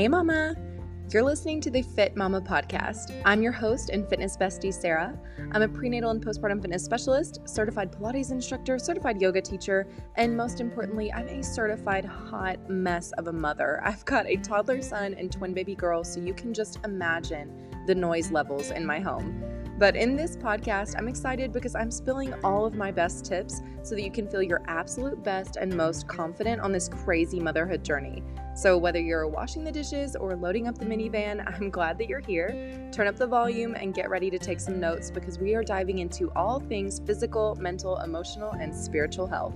Hey, Mama! You're listening to the Fit Mama podcast. I'm your host and fitness bestie, Sarah. I'm a prenatal and postpartum fitness specialist, certified Pilates instructor, certified yoga teacher, and most importantly, I'm a certified hot mess of a mother. I've got a toddler son and twin baby girl, so you can just imagine the noise levels in my home. But in this podcast, I'm excited because I'm spilling all of my best tips so that you can feel your absolute best and most confident on this crazy motherhood journey. So, whether you're washing the dishes or loading up the minivan, I'm glad that you're here. Turn up the volume and get ready to take some notes because we are diving into all things physical, mental, emotional, and spiritual health.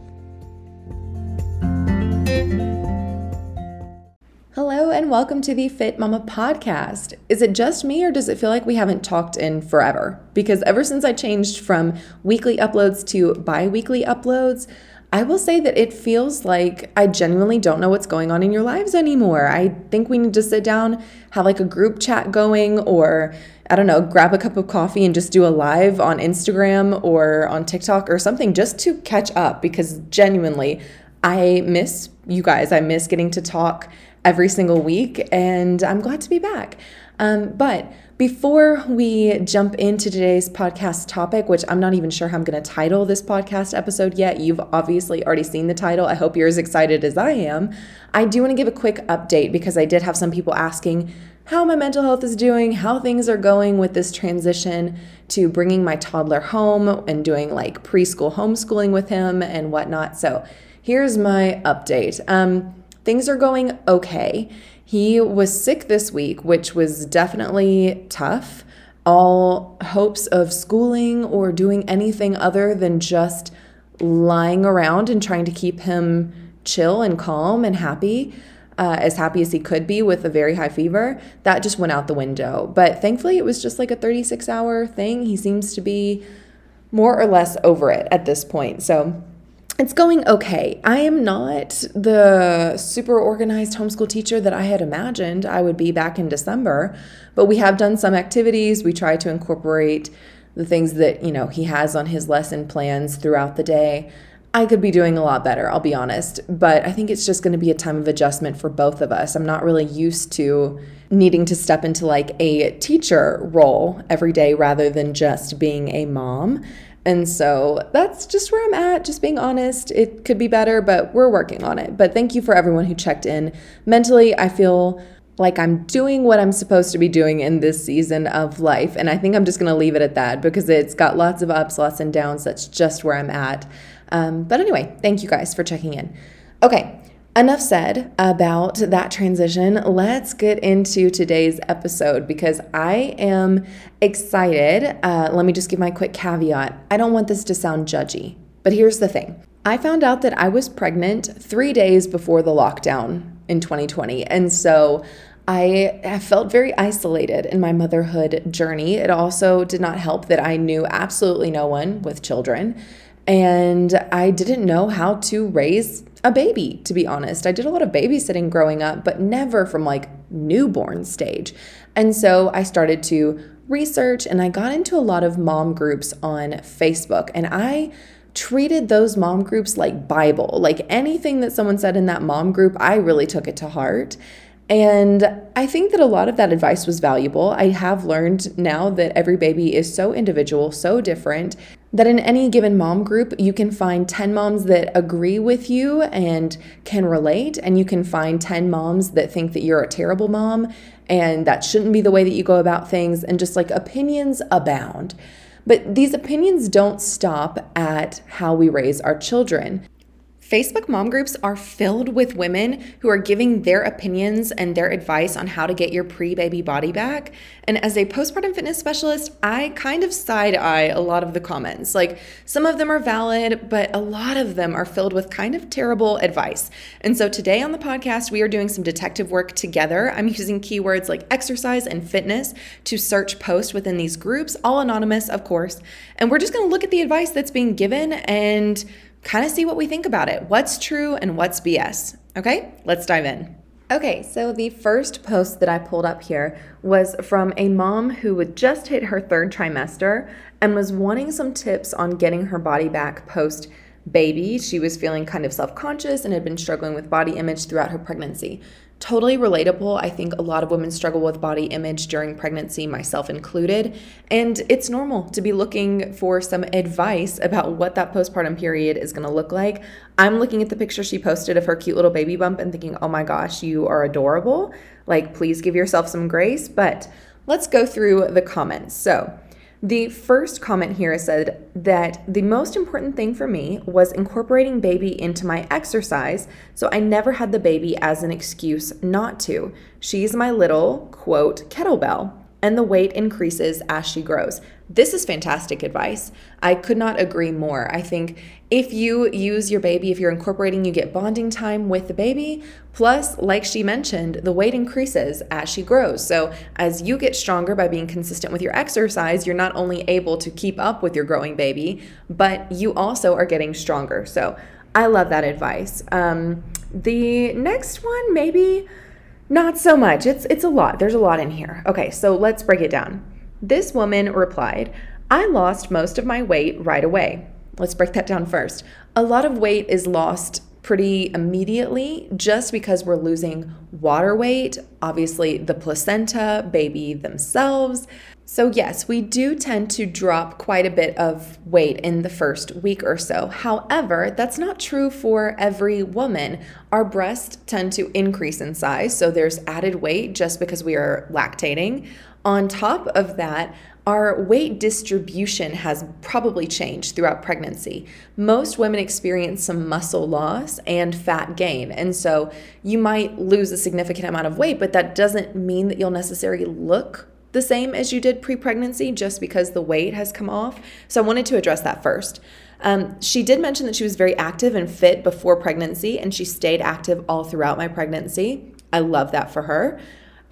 Hello, and welcome to the Fit Mama podcast. Is it just me, or does it feel like we haven't talked in forever? Because ever since I changed from weekly uploads to bi weekly uploads, I will say that it feels like I genuinely don't know what's going on in your lives anymore. I think we need to sit down, have like a group chat going, or I don't know, grab a cup of coffee and just do a live on Instagram or on TikTok or something just to catch up because genuinely, I miss you guys. I miss getting to talk every single week, and I'm glad to be back. Um, but before we jump into today's podcast topic, which I'm not even sure how I'm going to title this podcast episode yet, you've obviously already seen the title. I hope you're as excited as I am. I do want to give a quick update because I did have some people asking how my mental health is doing, how things are going with this transition to bringing my toddler home and doing like preschool homeschooling with him and whatnot. So here's my update. Um, things are going okay. He was sick this week, which was definitely tough. All hopes of schooling or doing anything other than just lying around and trying to keep him chill and calm and happy, uh, as happy as he could be with a very high fever, that just went out the window. But thankfully, it was just like a 36 hour thing. He seems to be more or less over it at this point. So it's going okay. I am not the super organized homeschool teacher that I had imagined I would be back in December, but we have done some activities. We try to incorporate the things that, you know, he has on his lesson plans throughout the day. I could be doing a lot better, I'll be honest, but I think it's just going to be a time of adjustment for both of us. I'm not really used to needing to step into like a teacher role every day rather than just being a mom. And so that's just where I'm at, just being honest. It could be better, but we're working on it. But thank you for everyone who checked in. Mentally, I feel like I'm doing what I'm supposed to be doing in this season of life. And I think I'm just going to leave it at that because it's got lots of ups, lots and downs. That's just where I'm at. Um, but anyway, thank you guys for checking in. Okay, Enough said about that transition. Let's get into today's episode because I am excited. Uh, let me just give my quick caveat. I don't want this to sound judgy, but here's the thing I found out that I was pregnant three days before the lockdown in 2020. And so I have felt very isolated in my motherhood journey. It also did not help that I knew absolutely no one with children. And I didn't know how to raise a baby, to be honest. I did a lot of babysitting growing up, but never from like newborn stage. And so I started to research and I got into a lot of mom groups on Facebook. And I treated those mom groups like Bible. Like anything that someone said in that mom group, I really took it to heart. And I think that a lot of that advice was valuable. I have learned now that every baby is so individual, so different, that in any given mom group, you can find 10 moms that agree with you and can relate, and you can find 10 moms that think that you're a terrible mom and that shouldn't be the way that you go about things, and just like opinions abound. But these opinions don't stop at how we raise our children. Facebook mom groups are filled with women who are giving their opinions and their advice on how to get your pre baby body back. And as a postpartum fitness specialist, I kind of side eye a lot of the comments. Like some of them are valid, but a lot of them are filled with kind of terrible advice. And so today on the podcast, we are doing some detective work together. I'm using keywords like exercise and fitness to search posts within these groups, all anonymous, of course. And we're just to look at the advice that's being given and kind of see what we think about it. What's true and what's BS? Okay, let's dive in. Okay, so the first post that I pulled up here was from a mom who had just hit her third trimester and was wanting some tips on getting her body back post baby. She was feeling kind of self conscious and had been struggling with body image throughout her pregnancy. Totally relatable. I think a lot of women struggle with body image during pregnancy, myself included. And it's normal to be looking for some advice about what that postpartum period is going to look like. I'm looking at the picture she posted of her cute little baby bump and thinking, oh my gosh, you are adorable. Like, please give yourself some grace. But let's go through the comments. So, the first comment here said that the most important thing for me was incorporating baby into my exercise, so I never had the baby as an excuse not to. She's my little, quote, kettlebell and the weight increases as she grows. This is fantastic advice. I could not agree more. I think if you use your baby, if you're incorporating, you get bonding time with the baby. Plus, like she mentioned, the weight increases as she grows. So, as you get stronger by being consistent with your exercise, you're not only able to keep up with your growing baby, but you also are getting stronger. So, I love that advice. Um, the next one, maybe not so much. It's it's a lot. There's a lot in here. Okay, so let's break it down. This woman replied, "I lost most of my weight right away." Let's break that down first. A lot of weight is lost pretty immediately just because we're losing water weight, obviously the placenta, baby themselves. So, yes, we do tend to drop quite a bit of weight in the first week or so. However, that's not true for every woman. Our breasts tend to increase in size, so there's added weight just because we are lactating. On top of that, our weight distribution has probably changed throughout pregnancy. Most women experience some muscle loss and fat gain. And so you might lose a significant amount of weight, but that doesn't mean that you'll necessarily look the same as you did pre pregnancy just because the weight has come off. So I wanted to address that first. Um, she did mention that she was very active and fit before pregnancy, and she stayed active all throughout my pregnancy. I love that for her.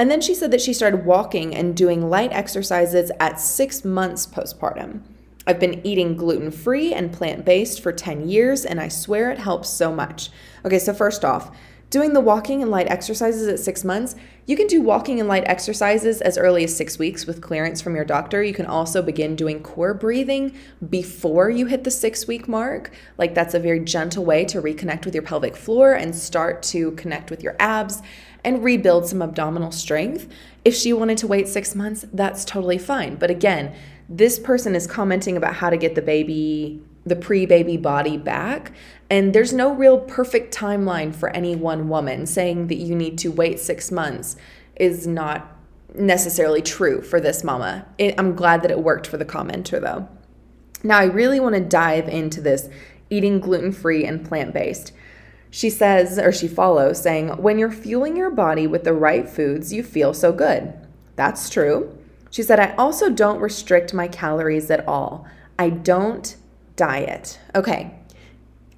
And then she said that she started walking and doing light exercises at six months postpartum. I've been eating gluten free and plant based for 10 years, and I swear it helps so much. Okay, so first off, doing the walking and light exercises at six months, you can do walking and light exercises as early as six weeks with clearance from your doctor. You can also begin doing core breathing before you hit the six week mark. Like, that's a very gentle way to reconnect with your pelvic floor and start to connect with your abs and rebuild some abdominal strength. If she wanted to wait six months, that's totally fine. But again, this person is commenting about how to get the baby the pre baby body back. And there's no real perfect timeline for any one woman. Saying that you need to wait six months is not necessarily true for this mama. It, I'm glad that it worked for the commenter though. Now, I really want to dive into this eating gluten free and plant based. She says, or she follows, saying, When you're fueling your body with the right foods, you feel so good. That's true. She said, I also don't restrict my calories at all. I don't diet. Okay.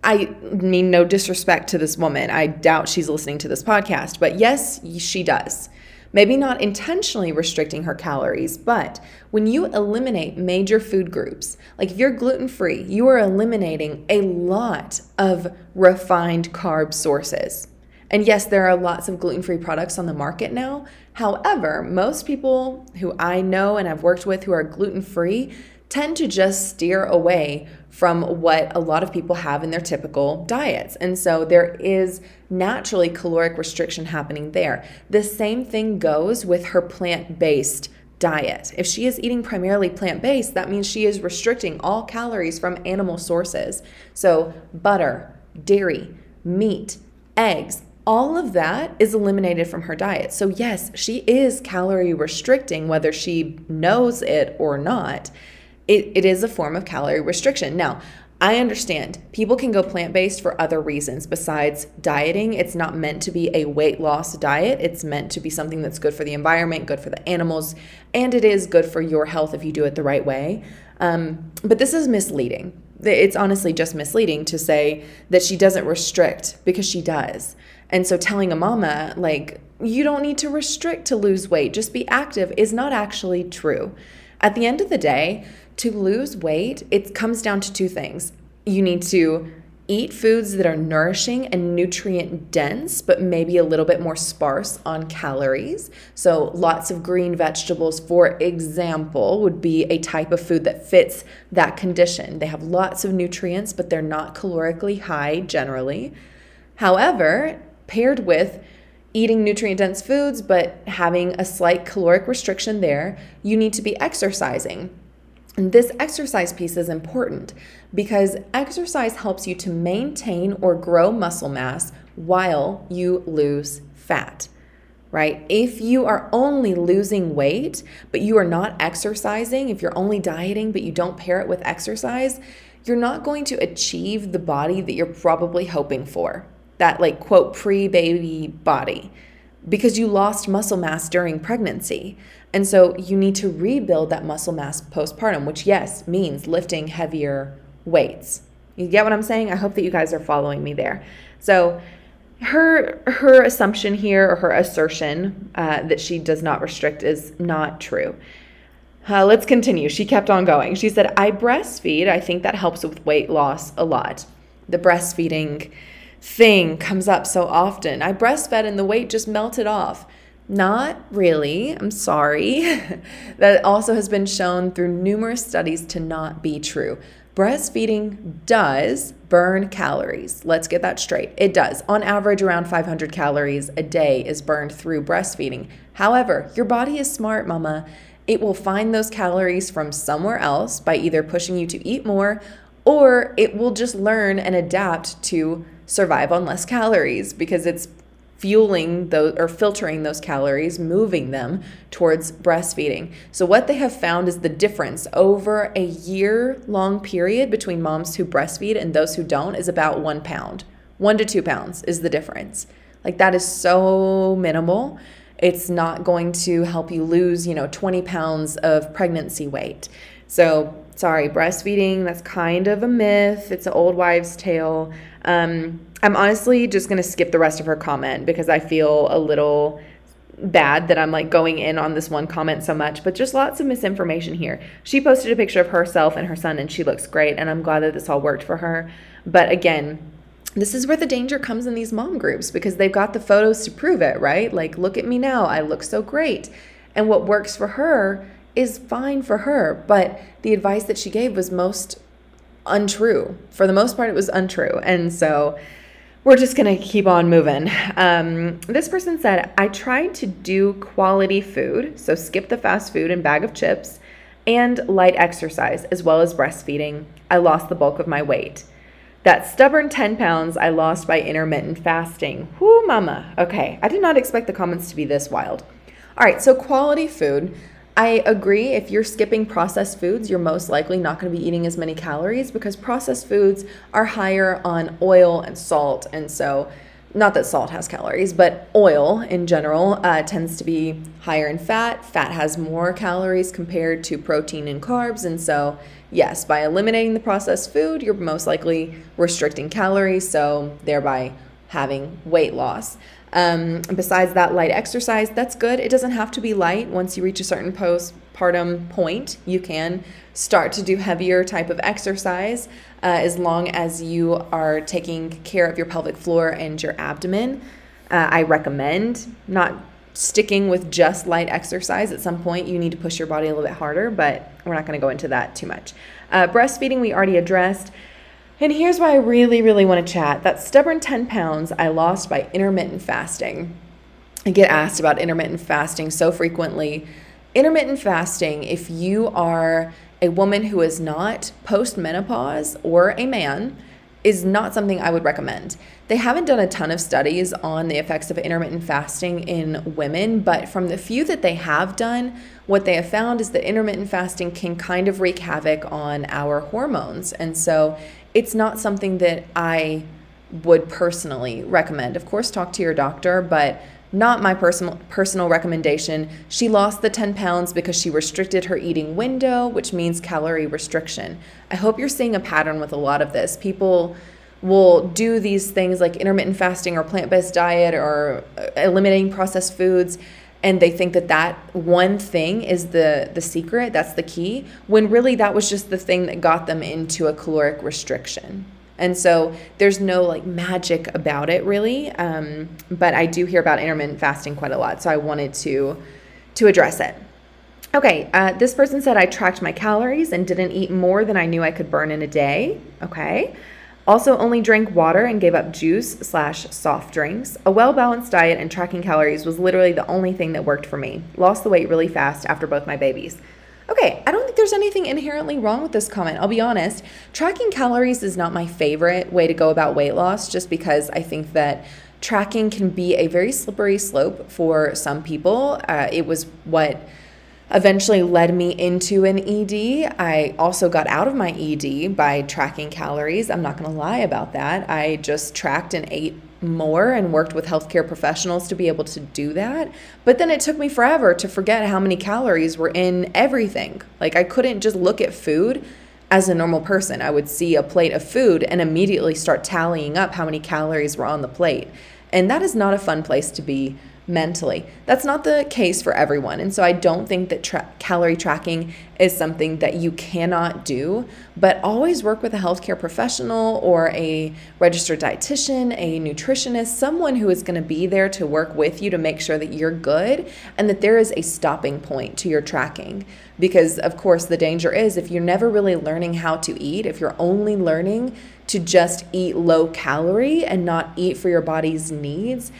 I mean, no disrespect to this woman. I doubt she's listening to this podcast, but yes, she does. Maybe not intentionally restricting her calories, but when you eliminate major food groups, like if you're gluten free, you are eliminating a lot of refined carb sources. And yes, there are lots of gluten free products on the market now. However, most people who I know and I've worked with who are gluten free tend to just steer away from what a lot of people have in their typical diets. And so there is naturally caloric restriction happening there. The same thing goes with her plant based diet. If she is eating primarily plant based, that means she is restricting all calories from animal sources. So, butter, dairy, meat, eggs, all of that is eliminated from her diet. So, yes, she is calorie restricting, whether she knows it or not it, it is a form of calorie restriction. Now, I understand people can go plant based for other reasons besides dieting. It's not meant to be a weight loss diet. It's meant to be something that's good for the environment, good for the animals, and it is good for your health if you do it the right way. Um, but this is misleading. It's honestly just misleading to say that she doesn't restrict because she does. And so telling a mama, like, you don't need to restrict to lose weight, just be active, is not actually true. At the end of the day, to lose weight, it comes down to two things. You need to eat foods that are nourishing and nutrient dense, but maybe a little bit more sparse on calories. So, lots of green vegetables, for example, would be a type of food that fits that condition. They have lots of nutrients, but they're not calorically high generally. However, paired with eating nutrient dense foods, but having a slight caloric restriction there, you need to be exercising. This exercise piece is important because exercise helps you to maintain or grow muscle mass while you lose fat, right? If you are only losing weight, but you are not exercising, if you're only dieting, but you don't pair it with exercise, you're not going to achieve the body that you're probably hoping for that like quote pre baby body because you lost muscle mass during pregnancy. And so you need to rebuild that muscle mass postpartum, which, yes, means lifting heavier weights. You get what I'm saying? I hope that you guys are following me there. So, her her assumption here or her assertion uh, that she does not restrict is not true. Uh, let's continue. She kept on going. She said, "I breastfeed. I think that helps with weight loss a lot. The breastfeeding." Thing comes up so often. I breastfed and the weight just melted off. Not really, I'm sorry. that also has been shown through numerous studies to not be true. Breastfeeding does burn calories. Let's get that straight. It does. On average, around 500 calories a day is burned through breastfeeding. However, your body is smart, mama. It will find those calories from somewhere else by either pushing you to eat more or it will just learn and adapt to survive on less calories because it's fueling those or filtering those calories, moving them towards breastfeeding. So, what they have found is the difference over a year long period between moms who breastfeed and those who don't is about one pound. One to two pounds is the difference. Like, that is so minimal. It's not going to help you lose, you know, 20 pounds of pregnancy weight. So, sorry, breastfeeding, that's kind of a myth. It's an old wives' tale. Um, I'm honestly just going to skip the rest of her comment because I feel a little bad that I'm like going in on this one comment so much, but just lots of misinformation here. She posted a picture of herself and her son, and she looks great, and I'm glad that this all worked for her. But again, this is where the danger comes in these mom groups because they've got the photos to prove it, right? Like, look at me now, I look so great. And what works for her is fine for her, but the advice that she gave was most untrue. For the most part, it was untrue. And so we're just going to keep on moving. Um, this person said, I tried to do quality food, so skip the fast food and bag of chips, and light exercise, as well as breastfeeding. I lost the bulk of my weight. That stubborn 10 pounds I lost by intermittent fasting. Whoo, mama. Okay, I did not expect the comments to be this wild. All right, so quality food. I agree. If you're skipping processed foods, you're most likely not going to be eating as many calories because processed foods are higher on oil and salt. And so, not that salt has calories, but oil in general uh, tends to be higher in fat. Fat has more calories compared to protein and carbs. And so, yes, by eliminating the processed food, you're most likely restricting calories, so thereby having weight loss. Um, besides that, light exercise, that's good. It doesn't have to be light. Once you reach a certain postpartum point, you can start to do heavier type of exercise uh, as long as you are taking care of your pelvic floor and your abdomen. Uh, I recommend not sticking with just light exercise. At some point, you need to push your body a little bit harder, but we're not going to go into that too much. Uh, breastfeeding, we already addressed. And here's why I really, really want to chat. That stubborn 10 pounds I lost by intermittent fasting. I get asked about intermittent fasting so frequently. Intermittent fasting, if you are a woman who is not postmenopause or a man, is not something I would recommend. They haven't done a ton of studies on the effects of intermittent fasting in women, but from the few that they have done, what they have found is that intermittent fasting can kind of wreak havoc on our hormones. And so it's not something that I would personally recommend. Of course, talk to your doctor, but not my personal personal recommendation. She lost the 10 pounds because she restricted her eating window, which means calorie restriction. I hope you're seeing a pattern with a lot of this. People will do these things like intermittent fasting or plant-based diet or uh, eliminating processed foods and they think that that one thing is the the secret that's the key when really that was just the thing that got them into a caloric restriction. And so there's no like magic about it really um, but i do hear about intermittent fasting quite a lot so i wanted to to address it. Okay uh, this person said i tracked my calories and didn't eat more than i knew i could burn in a day. Okay Also, only drank water and gave up juice slash soft drinks. A well balanced diet and tracking calories was literally the only thing that worked for me. Lost the weight really fast after both my babies. Okay, I don't think there's anything inherently wrong with this comment. I'll be honest. Tracking calories is not my favorite way to go about weight loss just because I think that tracking can be a very slippery slope for some people. Uh, it was what eventually led me into an ED. I also got out of my ED by tracking calories. I'm not going to lie about that. I just tracked and ate more and worked with healthcare professionals to be able to do that. But then it took me forever to forget how many calories were in everything. Like I couldn't just look at food as a normal person. I would see a plate of food and immediately start tallying up how many calories were on the plate. And that is not a fun place to be mentally. That's not the case for everyone. And so I don't think that tra- calorie tracking is something that you cannot do, but always work with a healthcare professional or a registered dietitian, a nutritionist, someone who is going to be there to work with you to make sure that you're good and that there is a stopping point to your tracking. Because, of course, the danger is if you're never really learning how to eat, if you're only learning to just eat low calorie and not eat for your body's needs,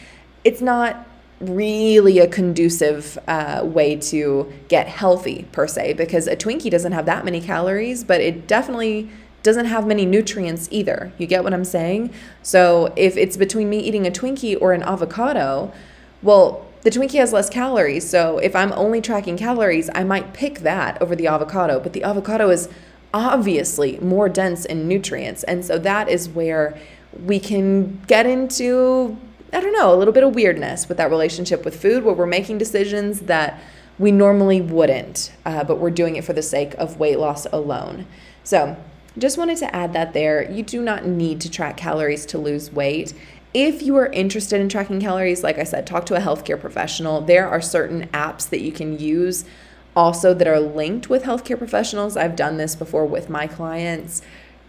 it's not really a conducive uh, way to get healthy per se because a Twinkie doesn't have that many calories, but it definitely doesn't have many nutrients either. You get what I'm saying? So if it's between me eating a Twinkie or an avocado, well, the Twinkie has less calories. So if I'm only tracking calories, I might pick that over the avocado, but the avocado is obviously more dense in nutrients. And so that is where we can get into I don't know, a little bit of weirdness with that relationship with food where we're making decisions that we normally wouldn't, uh, but we're doing it for the sake of weight loss alone. So, just wanted to add that there. You do not need to track calories to lose weight. If you are interested in tracking calories, like I said, talk to a healthcare professional. There are certain apps that you can use also that are linked with healthcare professionals. I've done this before with my clients,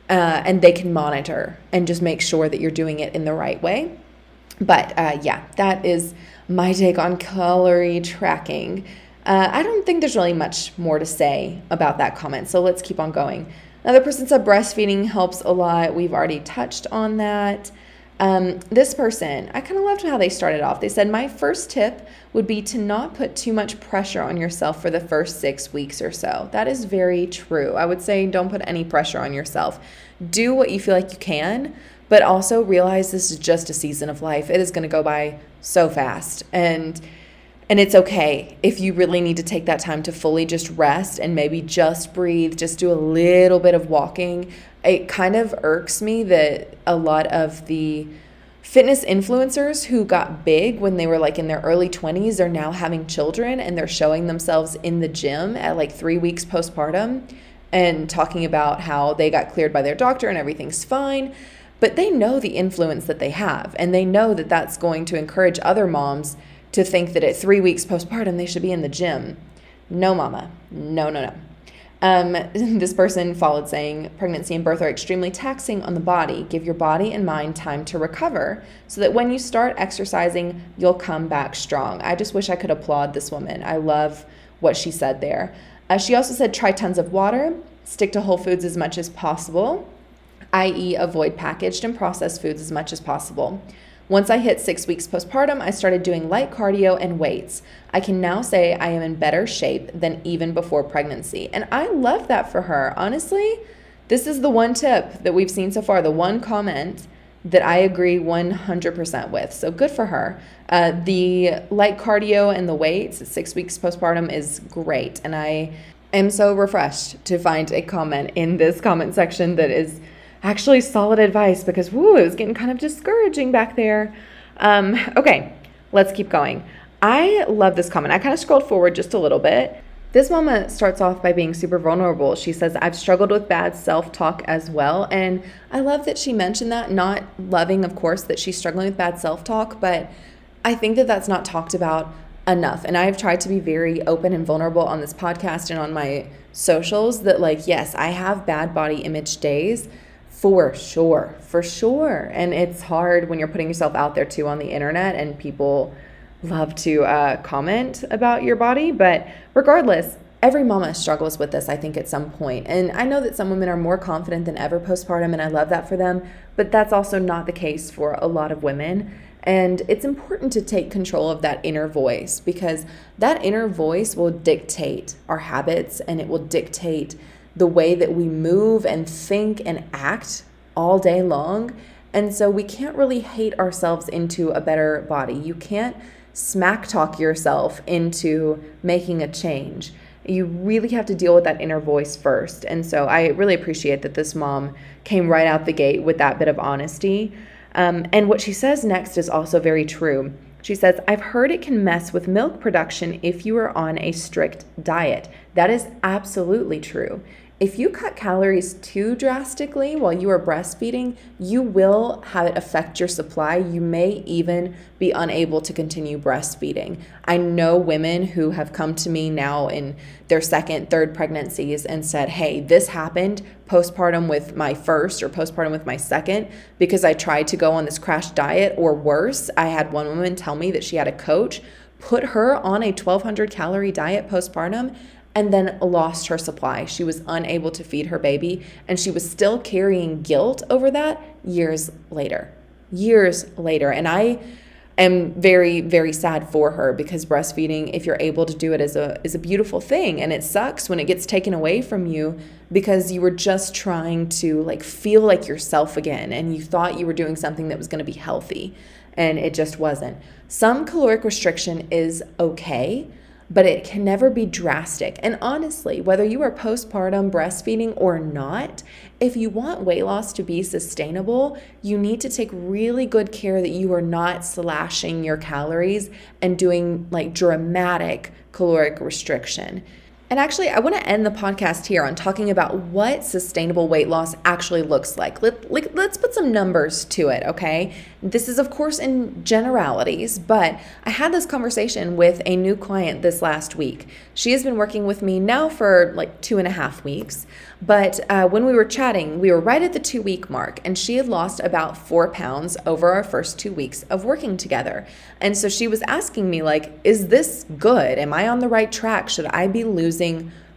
uh, and they can monitor and just make sure that you're doing it in the right way. But uh, yeah, that is my take on calorie tracking. Uh, I don't think there's really much more to say about that comment, so let's keep on going. Another person said breastfeeding helps a lot. We've already touched on that. Um, this person, I kind of loved how they started off. They said, My first tip would be to not put too much pressure on yourself for the first six weeks or so. That is very true. I would say don't put any pressure on yourself. Do what you feel like you can, but also realize this is just a season of life. It is going to go by so fast. And and it's okay if you really need to take that time to fully just rest and maybe just breathe, just do a little bit of walking. It kind of irks me that a lot of the fitness influencers who got big when they were like in their early 20s are now having children and they're showing themselves in the gym at like 3 weeks postpartum and talking about how they got cleared by their doctor and everything's fine but they know the influence that they have, and they know that that's going to encourage other moms to think that at three weeks postpartum they should be in the gym. No, mama. No, no, no. Um, this person followed saying pregnancy and birth are extremely taxing on the body. Give your body and mind time to recover so that when you start exercising, you'll come back strong. I just wish I could applaud this woman. I love what she said there. Uh, she also said try tons of water, stick to whole foods as much as possible i.e., avoid packaged and processed foods as much as possible. Once I hit six weeks postpartum, I started doing light cardio and weights. I can now say I am in better shape than even before pregnancy. And I love that for her. Honestly, this is the one tip that we've seen so far, the one comment that I agree 100% with. So good for her. Uh, the light cardio and the weights at six weeks postpartum is great. And I am so refreshed to find a comment in this comment section that is actually solid advice because whoo, it was getting kind of discouraging back there. Um, okay, let's keep going. I love this comment. I kind of scrolled forward just a little bit. This mama starts off by being super vulnerable. She says, I've struggled with bad self talk as well. And I love that she mentioned that, not loving, of course, that she's struggling with bad self talk, but I think that that's not talked about enough. And I've tried to be very open and vulnerable on this podcast and on my socials that, like, yes, I have bad body image days for sure, for sure. And it's hard when you're putting yourself out there too on the internet and people love to uh, comment about your body. But regardless, every mama struggles with this, I think, at some point. And I know that some women are more confident than ever postpartum, and I love that for them, but that's also not the case for a lot of women. And it's important to take control of that inner voice because that inner voice will dictate our habits and it will dictate the way that we move and think and act all day long. And so we can't really hate ourselves into a better body. You can't smack talk yourself into making a change. You really have to deal with that inner voice first. And so I really appreciate that this mom came right out the gate with that bit of honesty. Um, and what she says next is also very true. She says, I've heard it can mess with milk production if you are on a strict diet. That is absolutely true. If you cut calories too drastically while you are breastfeeding, you will have it affect your supply. You may even be unable to continue breastfeeding. I know women who have come to me now in their second, third pregnancies and said, Hey, this happened postpartum with my first or postpartum with my second because I tried to go on this crash diet, or worse, I had one woman tell me that she had a coach put her on a 1200 calorie diet postpartum and then lost her supply. She was unable to feed her baby, and she was still carrying guilt over that years later. Years later. And I am very very sad for her because breastfeeding if you're able to do it is a is a beautiful thing and it sucks when it gets taken away from you because you were just trying to like feel like yourself again and you thought you were doing something that was going to be healthy and it just wasn't. Some caloric restriction is okay but it can never be drastic. And honestly, whether you are postpartum breastfeeding or not, if you want weight loss to be sustainable, you need to take really good care that you are not slashing your calories and doing like dramatic caloric restriction. And actually, I want to end the podcast here on talking about what sustainable weight loss actually looks like. Let, let, let's put some numbers to it, okay? This is, of course, in generalities, but I had this conversation with a new client this last week. She has been working with me now for like two and a half weeks. But uh, when we were chatting, we were right at the two week mark, and she had lost about four pounds over our first two weeks of working together. And so she was asking me, like, is this good? Am I on the right track? Should I be losing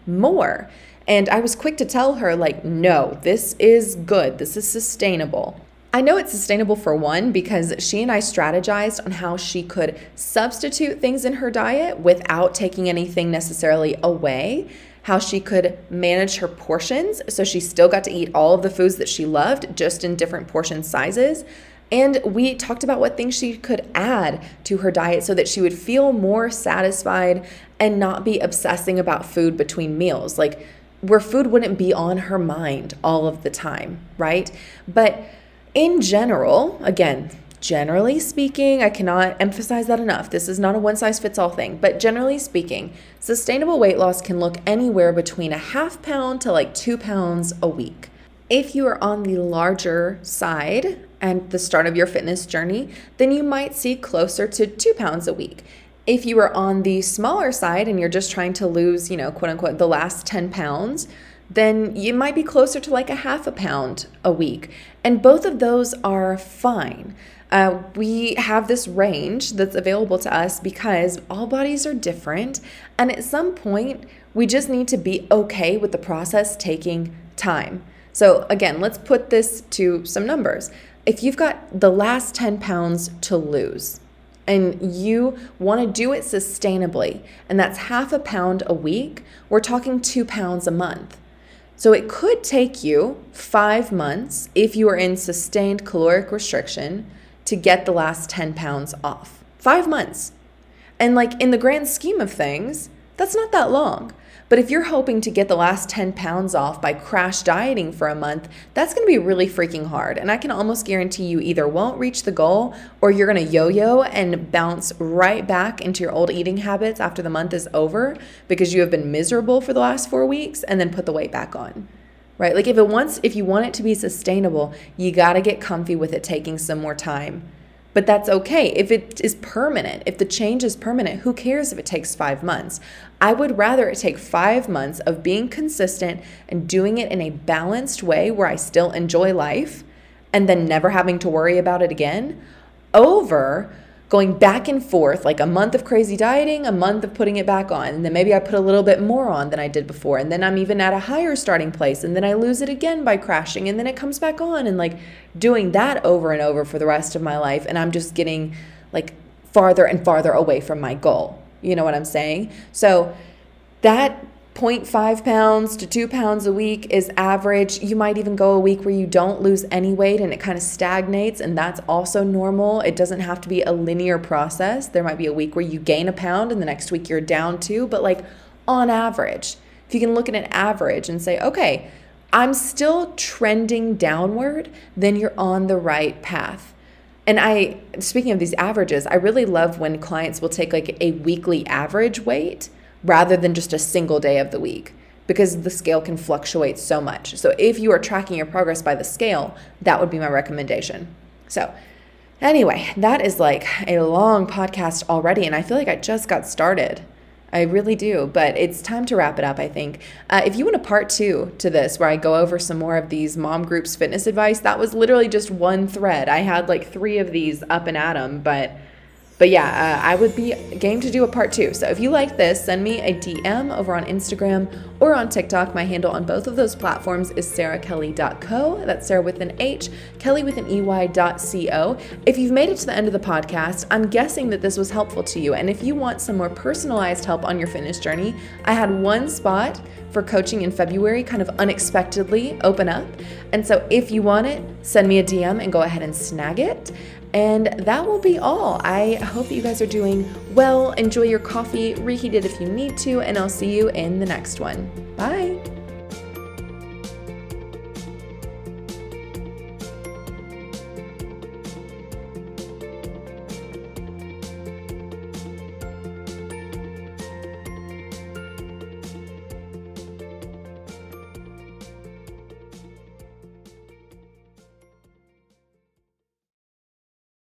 more? And I was quick to tell her, like, no, this is good. This is sustainable. I know it's sustainable for one because she and I strategized on how she could substitute things in her diet without taking anything necessarily away how she could manage her portions so she still got to eat all of the foods that she loved, just in different portion sizes. And we talked about what things she could add to her diet so that she would feel more satisfied and not be obsessing about food between meals. Like, where food wouldn't be on her mind all of the time, right? But in general, again, Generally speaking, I cannot emphasize that enough. This is not a one size fits all thing, but generally speaking, sustainable weight loss can look anywhere between a half pound to like two pounds a week. If you are on the larger side and the start of your fitness journey, then you might see closer to two pounds a week. If you are on the smaller side and you're just trying to lose, you know, quote unquote, the last 10 pounds, then you might be closer to like a half a pound a week. And both of those are fine. Uh, we have this range that's available to us because all bodies are different. And at some point, we just need to be okay with the process taking time. So, again, let's put this to some numbers. If you've got the last 10 pounds to lose, and you want to do it sustainably, and that's half a pound a week, we're talking two pounds a month. So it could take you five months if you are in sustained caloric restriction to get the last 10 pounds off. Five months. And, like, in the grand scheme of things, that's not that long. But if you're hoping to get the last 10 pounds off by crash dieting for a month, that's gonna be really freaking hard. And I can almost guarantee you either won't reach the goal or you're gonna yo yo and bounce right back into your old eating habits after the month is over because you have been miserable for the last four weeks and then put the weight back on right? Like if it wants if you want it to be sustainable, you got to get comfy with it taking some more time. But that's okay. If it is permanent, if the change is permanent, who cares if it takes 5 months? I would rather it take 5 months of being consistent and doing it in a balanced way where I still enjoy life and then never having to worry about it again over going back and forth, like a month of crazy dieting, a month of putting it back on. And then maybe I put a little bit more on than I did before. And then I'm even at a higher starting place. And then I lose it again by crashing. And then it comes back on. And like doing that over and over for the rest of my life. And I'm just getting like farther and farther away from my goal. You know what I'm saying? So that 0.5 pounds to 2 pounds a week is average. You might even go a week where you don't lose any weight and it kind of stagnates, and that's also normal. It doesn't have to be a linear process. There might be a week where you gain a pound and the next week you're down two, but like on average, if you can look at an average and say, okay, I'm still trending downward, then you're on the right path. And I, speaking of these averages, I really love when clients will take like a weekly average weight rather than just a single day of the week because the scale can fluctuate so much. So if you are tracking your progress by the scale, that would be my recommendation. So, anyway, that is like a long podcast already, and I feel like I just got started. I really do, but it's time to wrap it up, I think. Uh, if you want a part two to this, where I go over some more of these mom groups fitness advice, that was literally just one thread. I had like three of these up and at 'em, but but yeah, uh, I would be game to do a part two. So if you like this, send me a DM over on Instagram or on TikTok. My handle on both of those platforms is sarahkelley.co. That's Sarah with an H, Kelly with an EY.co. If you've made it to the end of the podcast, I'm guessing that this was helpful to you. And if you want some more personalized help on your fitness journey, I had one spot for coaching in February kind of unexpectedly open up. And so if you want it, send me a DM and go ahead and snag it. And that will be all. I hope that you guys are doing well. Enjoy your coffee, reheat it if you need to, and I'll see you in the next one. Bye.